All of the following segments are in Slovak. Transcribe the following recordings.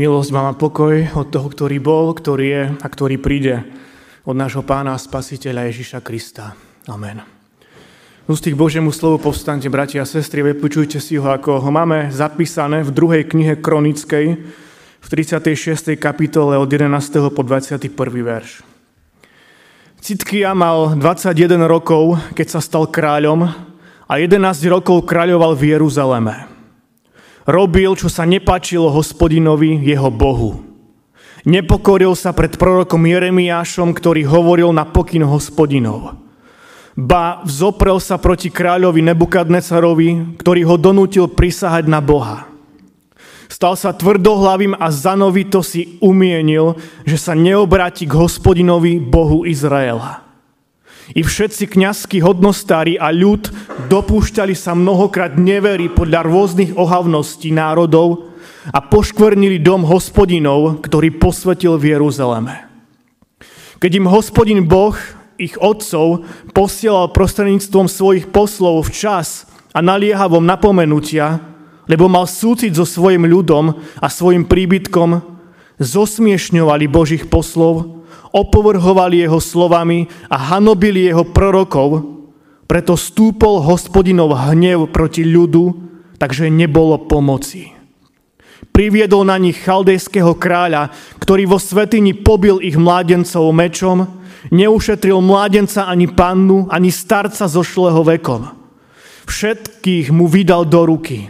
Milosť vám a pokoj od toho, ktorý bol, ktorý je a ktorý príde od nášho pána a spasiteľa Ježiša Krista. Amen. Ústy k Božiemu slovu povstante, bratia a sestry, vypočujte si ho, ako ho máme zapísané v druhej knihe Kronickej v 36. kapitole od 11. po 21. verš. Citkia mal 21 rokov, keď sa stal kráľom a 11 rokov kráľoval v Jeruzaleme. Robil, čo sa nepačilo hospodinovi, jeho Bohu. Nepokoril sa pred prorokom Jeremiášom, ktorý hovoril na pokyn hospodinov. Ba vzoprel sa proti kráľovi Nebukadnecarovi, ktorý ho donútil prisahať na Boha. Stal sa tvrdohlavým a zanovito si umienil, že sa neobráti k hospodinovi Bohu Izraela. I všetci kňazskí hodnostári a ľud dopúšťali sa mnohokrát neverí podľa rôznych ohavností národov a poškvrnili dom hospodinov, ktorý posvetil v Jeruzaleme. Keď im hospodin Boh, ich otcov, posielal prostredníctvom svojich poslov včas a naliehavom napomenutia, lebo mal súcit so svojim ľudom a svojim príbytkom, zosmiešňovali Božích poslov, opovrhovali jeho slovami a hanobili jeho prorokov, preto stúpol hospodinov hnev proti ľudu, takže nebolo pomoci. Priviedol na nich chaldejského kráľa, ktorý vo svetini pobil ich mládencov mečom, neušetril mládenca ani pannu, ani starca so šleho vekom. Všetkých mu vydal do ruky.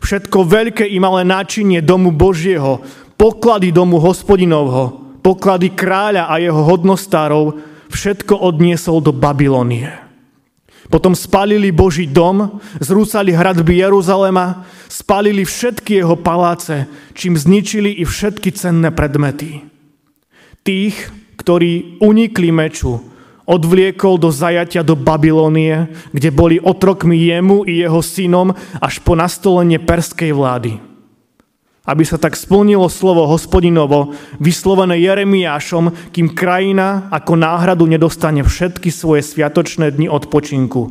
Všetko veľké i malé náčinie domu Božieho, poklady domu hospodinovho, poklady kráľa a jeho hodnostárov, všetko odniesol do Babylonie. Potom spalili Boží dom, zrúcali hradby Jeruzalema, spalili všetky jeho paláce, čím zničili i všetky cenné predmety. Tých, ktorí unikli meču, odvliekol do zajatia do Babylonie, kde boli otrokmi jemu i jeho synom až po nastolenie perskej vlády aby sa tak splnilo slovo hospodinovo, vyslovené Jeremiášom, kým krajina ako náhradu nedostane všetky svoje sviatočné dni odpočinku.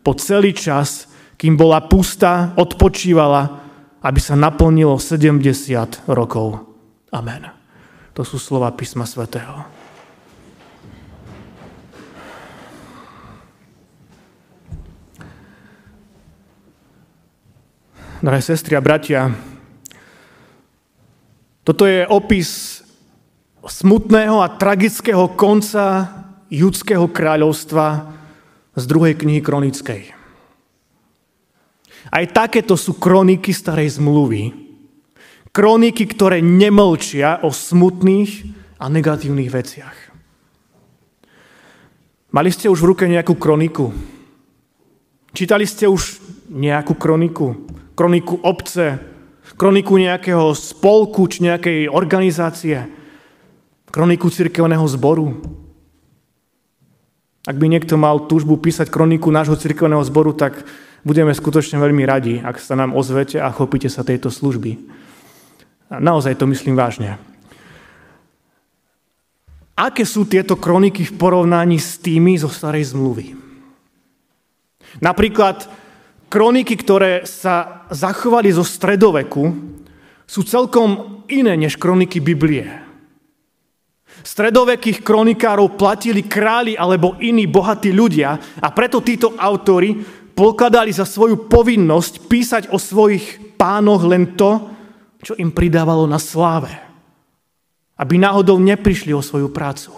Po celý čas, kým bola pustá, odpočívala, aby sa naplnilo 70 rokov. Amen. To sú slova písma svätého. Drahé sestry a bratia, toto je opis smutného a tragického konca judského kráľovstva z druhej knihy kronickej. Aj takéto sú kroniky starej zmluvy. Kroniky, ktoré nemlčia o smutných a negatívnych veciach. Mali ste už v ruke nejakú kroniku? Čítali ste už nejakú kroniku? Kroniku obce, kroniku nejakého spolku či nejakej organizácie, kroniku cirkevného zboru. Ak by niekto mal túžbu písať kroniku nášho cirkevného zboru, tak budeme skutočne veľmi radi, ak sa nám ozvete a chopíte sa tejto služby. Naozaj to myslím vážne. Aké sú tieto kroniky v porovnaní s tými zo starej zmluvy? Napríklad kroniky, ktoré sa zachovali zo stredoveku, sú celkom iné než kroniky Biblie. Stredovekých kronikárov platili králi alebo iní bohatí ľudia a preto títo autory pokladali za svoju povinnosť písať o svojich pánoch len to, čo im pridávalo na sláve. Aby náhodou neprišli o svoju prácu.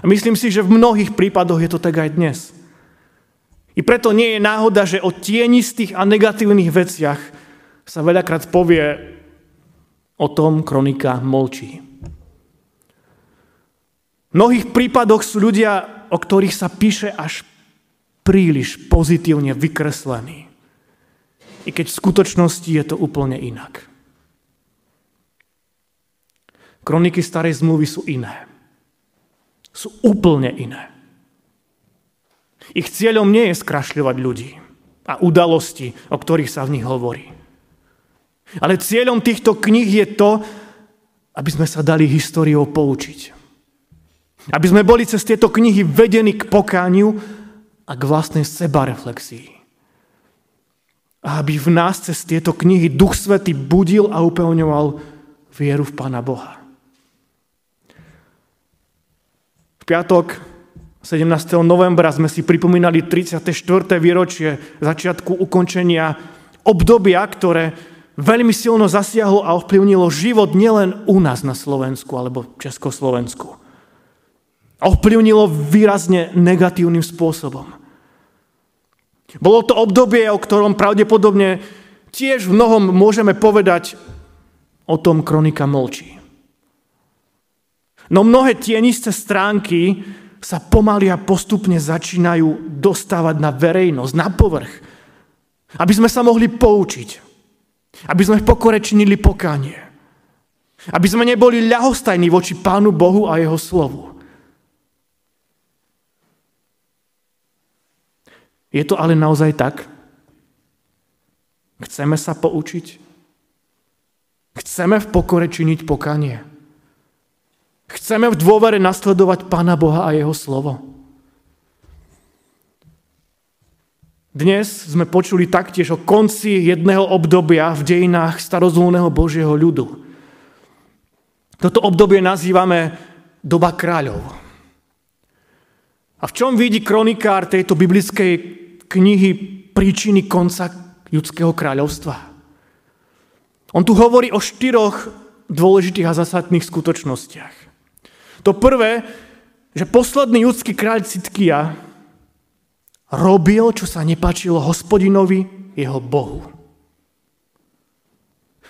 A myslím si, že v mnohých prípadoch je to tak aj dnes. I preto nie je náhoda, že o tienistých a negatívnych veciach sa veľakrát povie o tom kronika molčí. V mnohých prípadoch sú ľudia, o ktorých sa píše až príliš pozitívne vykreslení. I keď v skutočnosti je to úplne inak. Kroniky starej zmluvy sú iné. Sú úplne iné. Ich cieľom nie je skrašľovať ľudí a udalosti, o ktorých sa v nich hovorí. Ale cieľom týchto kníh je to, aby sme sa dali históriou poučiť. Aby sme boli cez tieto knihy vedení k pokániu a k vlastnej sebareflexii. A aby v nás cez tieto knihy Duch Svety budil a upevňoval vieru v Pána Boha. V piatok 17. novembra sme si pripomínali 34. výročie začiatku ukončenia obdobia, ktoré veľmi silno zasiahlo a ovplyvnilo život nielen u nás na Slovensku alebo Československu. Ovplyvnilo výrazne negatívnym spôsobom. Bolo to obdobie, o ktorom pravdepodobne tiež v mnohom môžeme povedať, o tom kronika mlčí. No mnohé tienisté stránky sa pomaly a postupne začínajú dostávať na verejnosť, na povrch. Aby sme sa mohli poučiť. Aby sme v pokore činili pokánie. Aby sme neboli ľahostajní voči Pánu Bohu a Jeho slovu. Je to ale naozaj tak? Chceme sa poučiť? Chceme v pokore činiť pokanie? Chceme v dôvere nasledovať Pána Boha a Jeho slovo? Dnes sme počuli taktiež o konci jedného obdobia v dejinách starozvolného Božieho ľudu. Toto obdobie nazývame doba kráľov. A v čom vidí kronikár tejto biblickej knihy príčiny konca ľudského kráľovstva. On tu hovorí o štyroch dôležitých a zásadných skutočnostiach. To prvé, že posledný ľudský kráľ Citkia robil, čo sa nepačilo hospodinovi, jeho Bohu.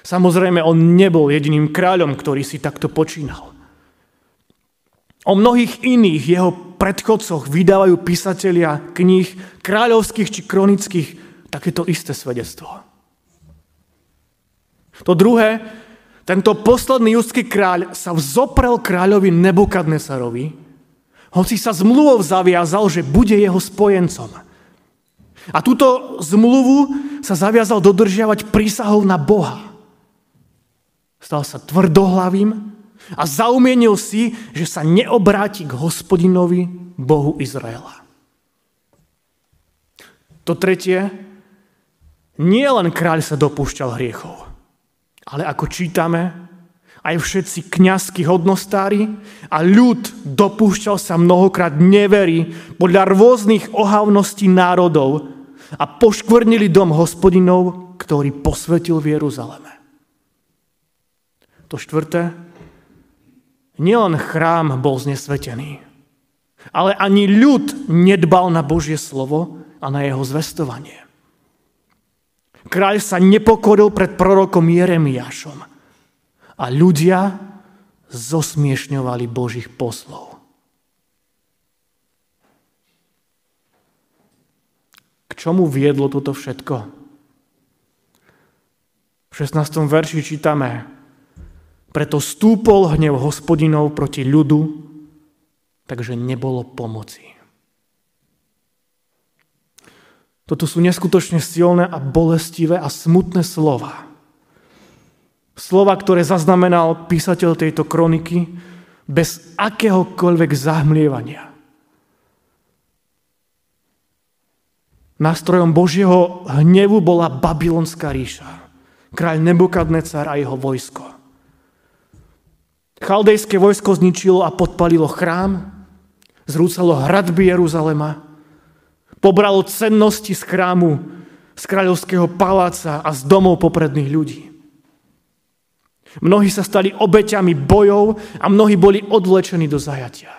Samozrejme, on nebol jediným kráľom, ktorý si takto počínal. O mnohých iných jeho predchodcoch vydávajú písatelia kníh kráľovských či kronických takéto isté svedectvo. To druhé, tento posledný judský kráľ sa vzoprel kráľovi Nebukadnesarovi, hoci sa zmluvou zaviazal, že bude jeho spojencom. A túto zmluvu sa zaviazal dodržiavať prísahou na Boha. Stal sa tvrdohlavým, a zaumienil si, že sa neobráti k hospodinovi Bohu Izraela. To tretie, nie len kráľ sa dopúšťal hriechov, ale ako čítame, aj všetci kňazskí hodnostári a ľud dopúšťal sa mnohokrát neverí podľa rôznych ohavností národov a poškvrnili dom hospodinov, ktorý posvetil v Jeruzaleme. To štvrté, nielen chrám bol znesvetený, ale ani ľud nedbal na Božie slovo a na jeho zvestovanie. Kráľ sa nepokoril pred prorokom Jeremiášom a ľudia zosmiešňovali Božích poslov. K čomu viedlo toto všetko? V 16. verši čítame, preto stúpol hnev hospodinov proti ľudu, takže nebolo pomoci. Toto sú neskutočne silné a bolestivé a smutné slova. Slova, ktoré zaznamenal písateľ tejto kroniky bez akéhokoľvek zahmlievania. Nástrojom Božieho hnevu bola babylonská ríša, kráľ Nebukadnecar a jeho vojsko. Chaldejské vojsko zničilo a podpalilo chrám, zrúcalo hradby Jeruzalema, pobralo cennosti z chrámu, z kráľovského paláca a z domov popredných ľudí. Mnohí sa stali obeťami bojov a mnohí boli odvlečení do zajatia.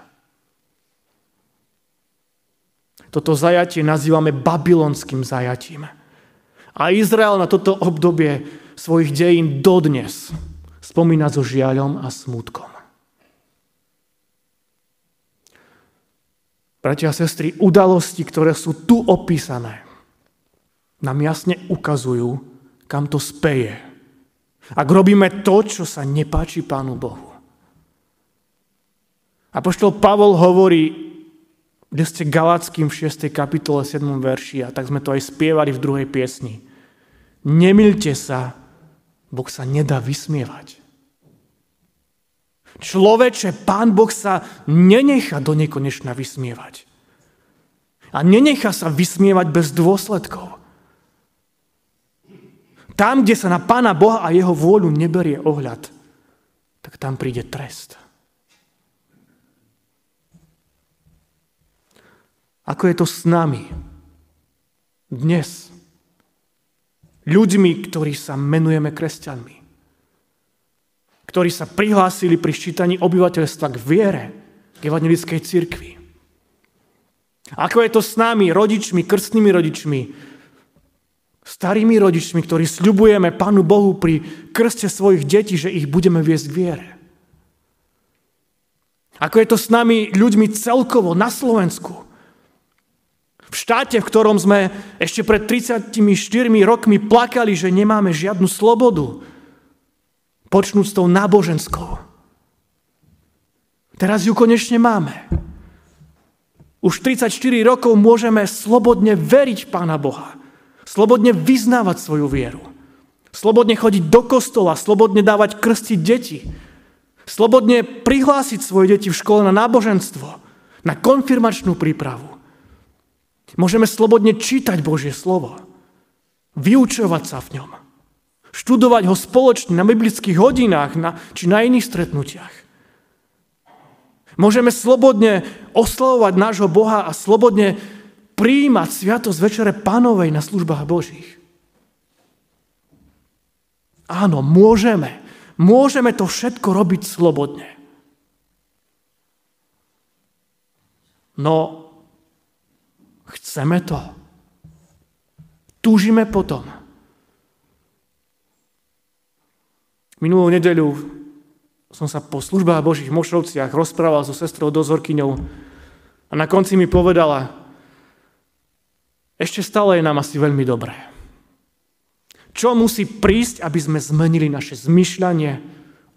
Toto zajatie nazývame babylonským zajatím. A Izrael na toto obdobie svojich dejín dodnes spomínať so žiaľom a smutkom. Bratia a sestry, udalosti, ktoré sú tu opísané, nám jasne ukazujú, kam to speje. Ak robíme to, čo sa nepáči Pánu Bohu. Apoštol Pavol hovorí, kde ste Galackým v 6. kapitole 7. verši, a tak sme to aj spievali v druhej piesni. Nemilte sa, Boh sa nedá vysmievať. Človeče, Pán Boh sa nenechá do nekonečna vysmievať. A nenechá sa vysmievať bez dôsledkov. Tam, kde sa na Pána Boha a jeho vôľu neberie ohľad, tak tam príde trest. Ako je to s nami dnes? Ľuďmi, ktorí sa menujeme kresťanmi. Ktorí sa prihlásili pri ščítaní obyvateľstva k viere, k evangelickej cirkvi. Ako je to s nami, rodičmi, krstnými rodičmi, starými rodičmi, ktorí sľubujeme Pánu Bohu pri krste svojich detí, že ich budeme viesť k viere. Ako je to s nami ľuďmi celkovo na Slovensku, v štáte, v ktorom sme ešte pred 34 rokmi plakali, že nemáme žiadnu slobodu, počnúť s tou náboženskou. Teraz ju konečne máme. Už 34 rokov môžeme slobodne veriť Pána Boha. Slobodne vyznávať svoju vieru. Slobodne chodiť do kostola, slobodne dávať krstiť deti. Slobodne prihlásiť svoje deti v škole na náboženstvo, na konfirmačnú prípravu. Môžeme slobodne čítať Božie slovo, vyučovať sa v ňom, študovať ho spoločne na biblických hodinách na, či na iných stretnutiach. Môžeme slobodne oslavovať nášho Boha a slobodne príjmať sviatosť Večere Pánovej na službách Božích. Áno, môžeme. Môžeme to všetko robiť slobodne. No Chceme to. Túžime potom. Minulú nedeľu som sa po službách Božích Mošrovciach rozprával so sestrou dozorkyňou a na konci mi povedala, ešte stále je nám asi veľmi dobré. Čo musí prísť, aby sme zmenili naše zmyšľanie,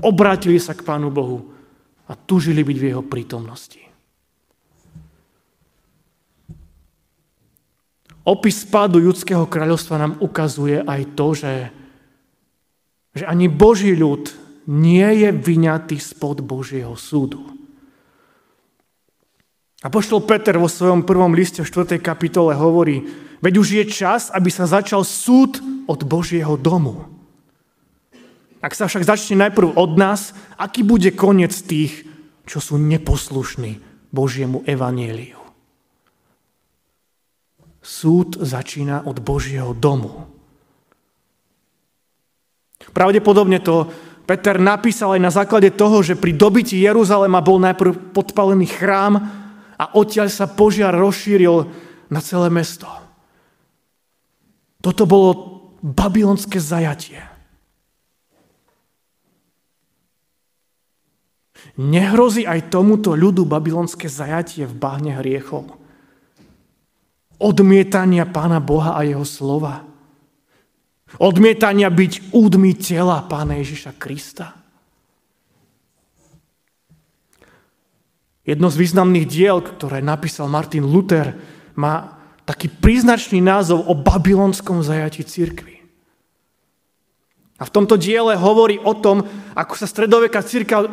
obrátili sa k Pánu Bohu a túžili byť v Jeho prítomnosti. Opis spádu judského kráľovstva nám ukazuje aj to, že, že ani Boží ľud nie je vyňatý spod Božieho súdu. A poštol Peter vo svojom prvom liste v 4. kapitole hovorí, veď už je čas, aby sa začal súd od Božieho domu. Ak sa však začne najprv od nás, aký bude koniec tých, čo sú neposlušní Božiemu evanieliu? Súd začína od Božieho domu. Pravdepodobne to Peter napísal aj na základe toho, že pri dobití Jeruzalema bol najprv podpalený chrám a odtiaľ sa požiar rozšíril na celé mesto. Toto bolo babylonské zajatie. Nehrozí aj tomuto ľudu babylonské zajatie v bahne hriechov odmietania Pána Boha a Jeho slova. Odmietania byť údmi tela Pána Ježiša Krista. Jedno z významných diel, ktoré napísal Martin Luther, má taký príznačný názov o babylonskom zajati církvy. A v tomto diele hovorí o tom, ako sa stredoveká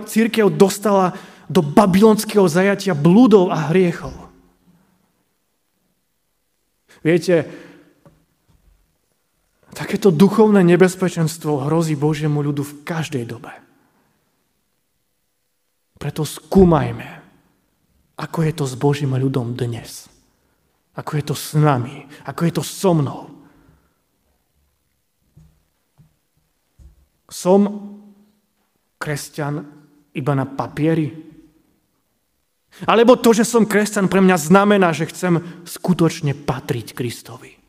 církev, dostala do babylonského zajatia blúdov a hriechov. Viete, takéto duchovné nebezpečenstvo hrozí Božiemu ľudu v každej dobe. Preto skúmajme, ako je to s Božím ľudom dnes. Ako je to s nami, ako je to so mnou. Som kresťan iba na papieri? Alebo to, že som kresťan, pre mňa znamená, že chcem skutočne patriť Kristovi.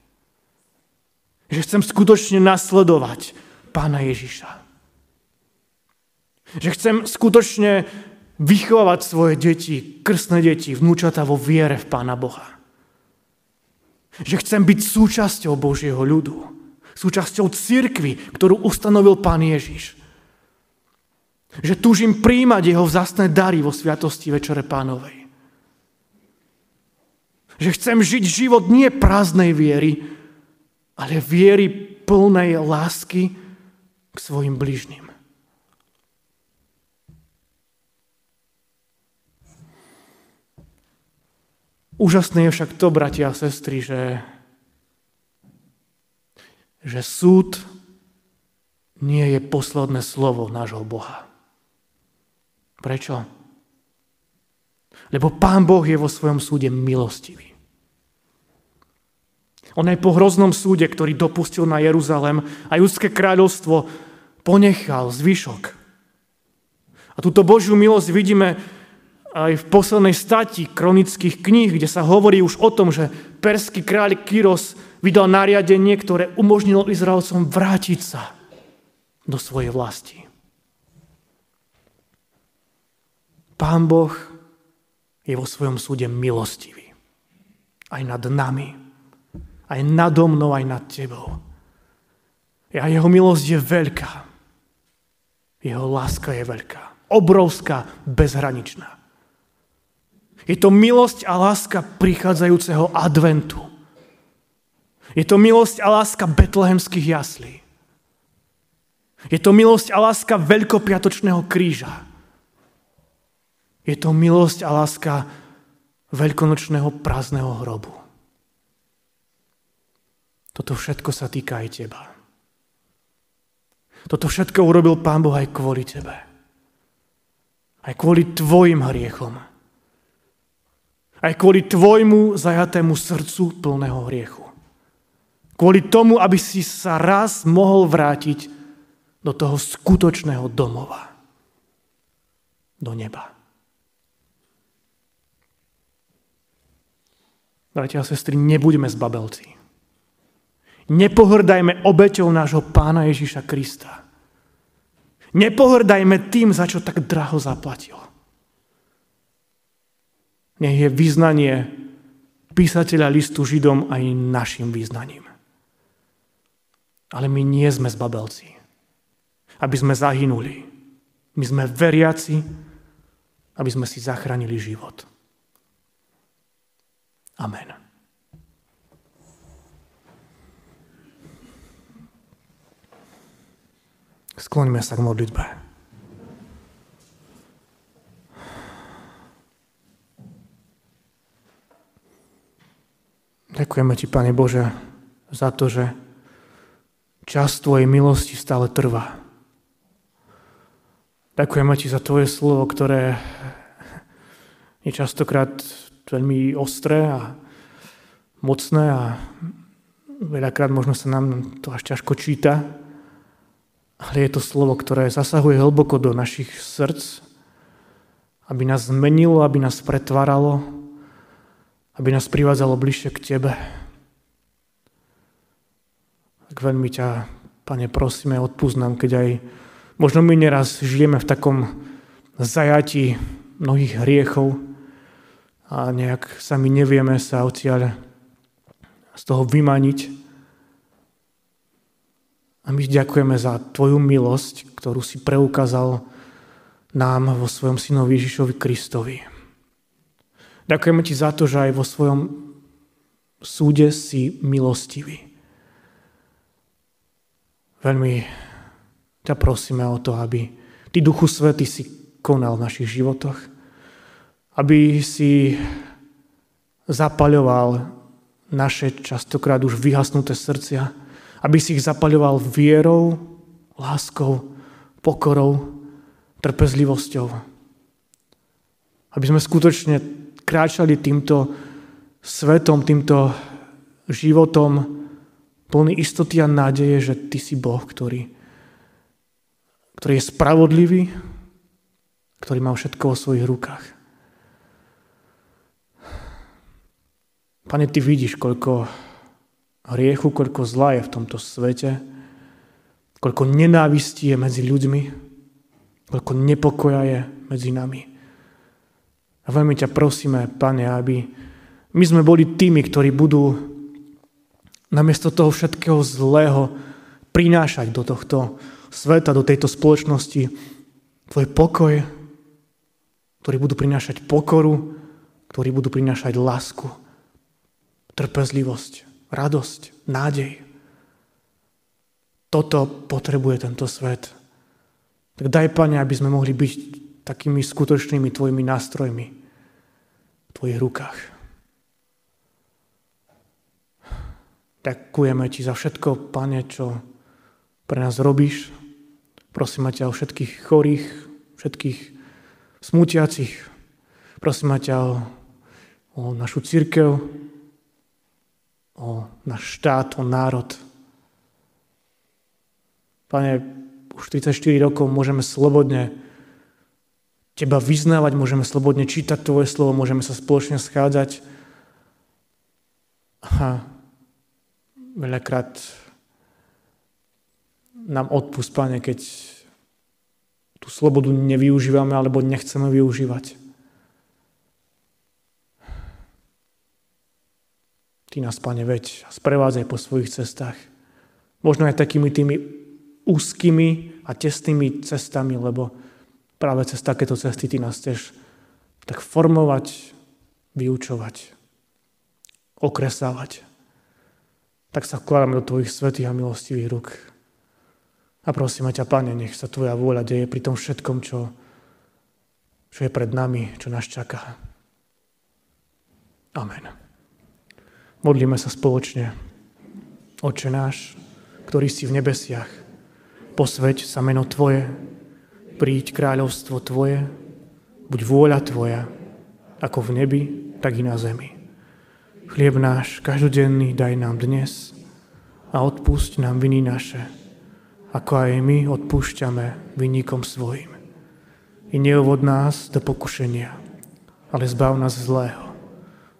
Že chcem skutočne nasledovať Pána Ježiša. Že chcem skutočne vychovávať svoje deti, krstné deti, vnúčata vo viere v Pána Boha. Že chcem byť súčasťou Božieho ľudu. Súčasťou cirkvy, ktorú ustanovil Pán Ježiš. Že túžim príjmať jeho vzácné dary vo sviatosti Večere Pánovej. Že chcem žiť život nie prázdnej viery, ale viery plnej lásky k svojim bližným. Úžasné je však to, bratia a sestry, že, že súd nie je posledné slovo nášho Boha. Prečo? Lebo Pán Boh je vo svojom súde milostivý. On aj po hroznom súde, ktorý dopustil na Jeruzalem a judské kráľovstvo, ponechal zvyšok. A túto Božiu milosť vidíme aj v poslednej stati kronických kníh, kde sa hovorí už o tom, že perský kráľ Kyros vydal nariadenie, ktoré umožnilo Izraelcom vrátiť sa do svojej vlasti. Pán Boh je vo svojom súde milostivý. Aj nad nami, aj nado mnou, aj nad tebou. A jeho milosť je veľká. Jeho láska je veľká. Obrovská, bezhraničná. Je to milosť a láska prichádzajúceho adventu. Je to milosť a láska betlehemských jaslí. Je to milosť a láska veľkopiatočného kríža. Je to milosť a láska veľkonočného prázdneho hrobu. Toto všetko sa týka aj teba. Toto všetko urobil Pán Boh aj kvôli tebe. Aj kvôli tvojim hriechom. Aj kvôli tvojmu zajatému srdcu plného hriechu. Kvôli tomu, aby si sa raz mohol vrátiť do toho skutočného domova. Do neba. Bratia a sestry, nebuďme zbabelci. Nepohrdajme obeťou nášho pána Ježiša Krista. Nepohrdajme tým, za čo tak draho zaplatil. Nech je význanie písateľa listu Židom aj našim význaním. Ale my nie sme zbabelci, aby sme zahynuli. My sme veriaci, aby sme si zachránili život. Amen. Skloňme sa k modlitbe. Ďakujeme Ti, Pane Bože, za to, že čas Tvojej milosti stále trvá. Ďakujeme Ti za Tvoje slovo, ktoré je častokrát veľmi ostré a mocné a veľakrát možno sa nám to až ťažko číta, ale je to slovo, ktoré zasahuje hlboko do našich srdc, aby nás zmenilo, aby nás pretváralo, aby nás privádzalo bližšie k Tebe. Tak veľmi ťa, Pane, prosíme, odpúsť nám, keď aj možno my neraz žijeme v takom zajati mnohých hriechov a nejak sami nevieme sa odtiaľ z toho vymaniť. A my ďakujeme za Tvoju milosť, ktorú si preukázal nám vo svojom synovi Ježišovi Kristovi. Ďakujeme ti za to, že aj vo svojom súde si milostivý. Veľmi ťa prosíme o to, aby Ty, Duchu Svety, si konal v našich životoch. Aby si zapaľoval naše častokrát už vyhasnuté srdcia. Aby si ich zapaľoval vierou, láskou, pokorou, trpezlivosťou. Aby sme skutočne kráčali týmto svetom, týmto životom plný istoty a nádeje, že Ty si Boh, ktorý, ktorý je spravodlivý, ktorý má všetko vo svojich rukách. Pane, Ty vidíš, koľko hriechu, koľko zla je v tomto svete, koľko nenávistí je medzi ľuďmi, koľko nepokoja je medzi nami. A veľmi ťa prosíme, Pane, aby my sme boli tými, ktorí budú namiesto toho všetkého zlého prinášať do tohto sveta, do tejto spoločnosti tvoj pokoj, ktorí budú prinášať pokoru, ktorí budú prinášať lásku, trpezlivosť, radosť, nádej. Toto potrebuje tento svet. Tak daj, Pane, aby sme mohli byť takými skutočnými tvojimi nástrojmi v tvojich rukách. Ďakujeme ti za všetko, Pane, čo pre nás robíš, Prosím ťa o všetkých chorých, všetkých smutiacich. Prosím ťa o, o našu církev, o náš štát, o národ. Pane, už 34 rokov môžeme slobodne Teba vyznávať, môžeme slobodne čítať Tvoje slovo, môžeme sa spoločne schádzať. A veľakrát nám odpust, Pane, keď tú slobodu nevyužívame alebo nechceme využívať. Ty nás, Pane, veď sprevádzaj po svojich cestách. Možno aj takými tými úzkými a tesnými cestami, lebo práve cez takéto cesty Ty nás chceš tak formovať, vyučovať, okresávať. Tak sa vkladáme do Tvojich svetých a milostivých rúk. A prosíme ťa, Pane, nech sa Tvoja vôľa deje pri tom všetkom, čo, čo je pred nami, čo nás čaká. Amen. Modlíme sa spoločne. Oče náš, ktorý si v nebesiach, posveď sa meno Tvoje, príď kráľovstvo Tvoje, buď vôľa Tvoja, ako v nebi, tak i na zemi. Chlieb náš každodenný daj nám dnes a odpusť nám viny naše, ako aj my odpúšťame vynikom svojim. I neovod nás do pokušenia, ale zbav nás zlého,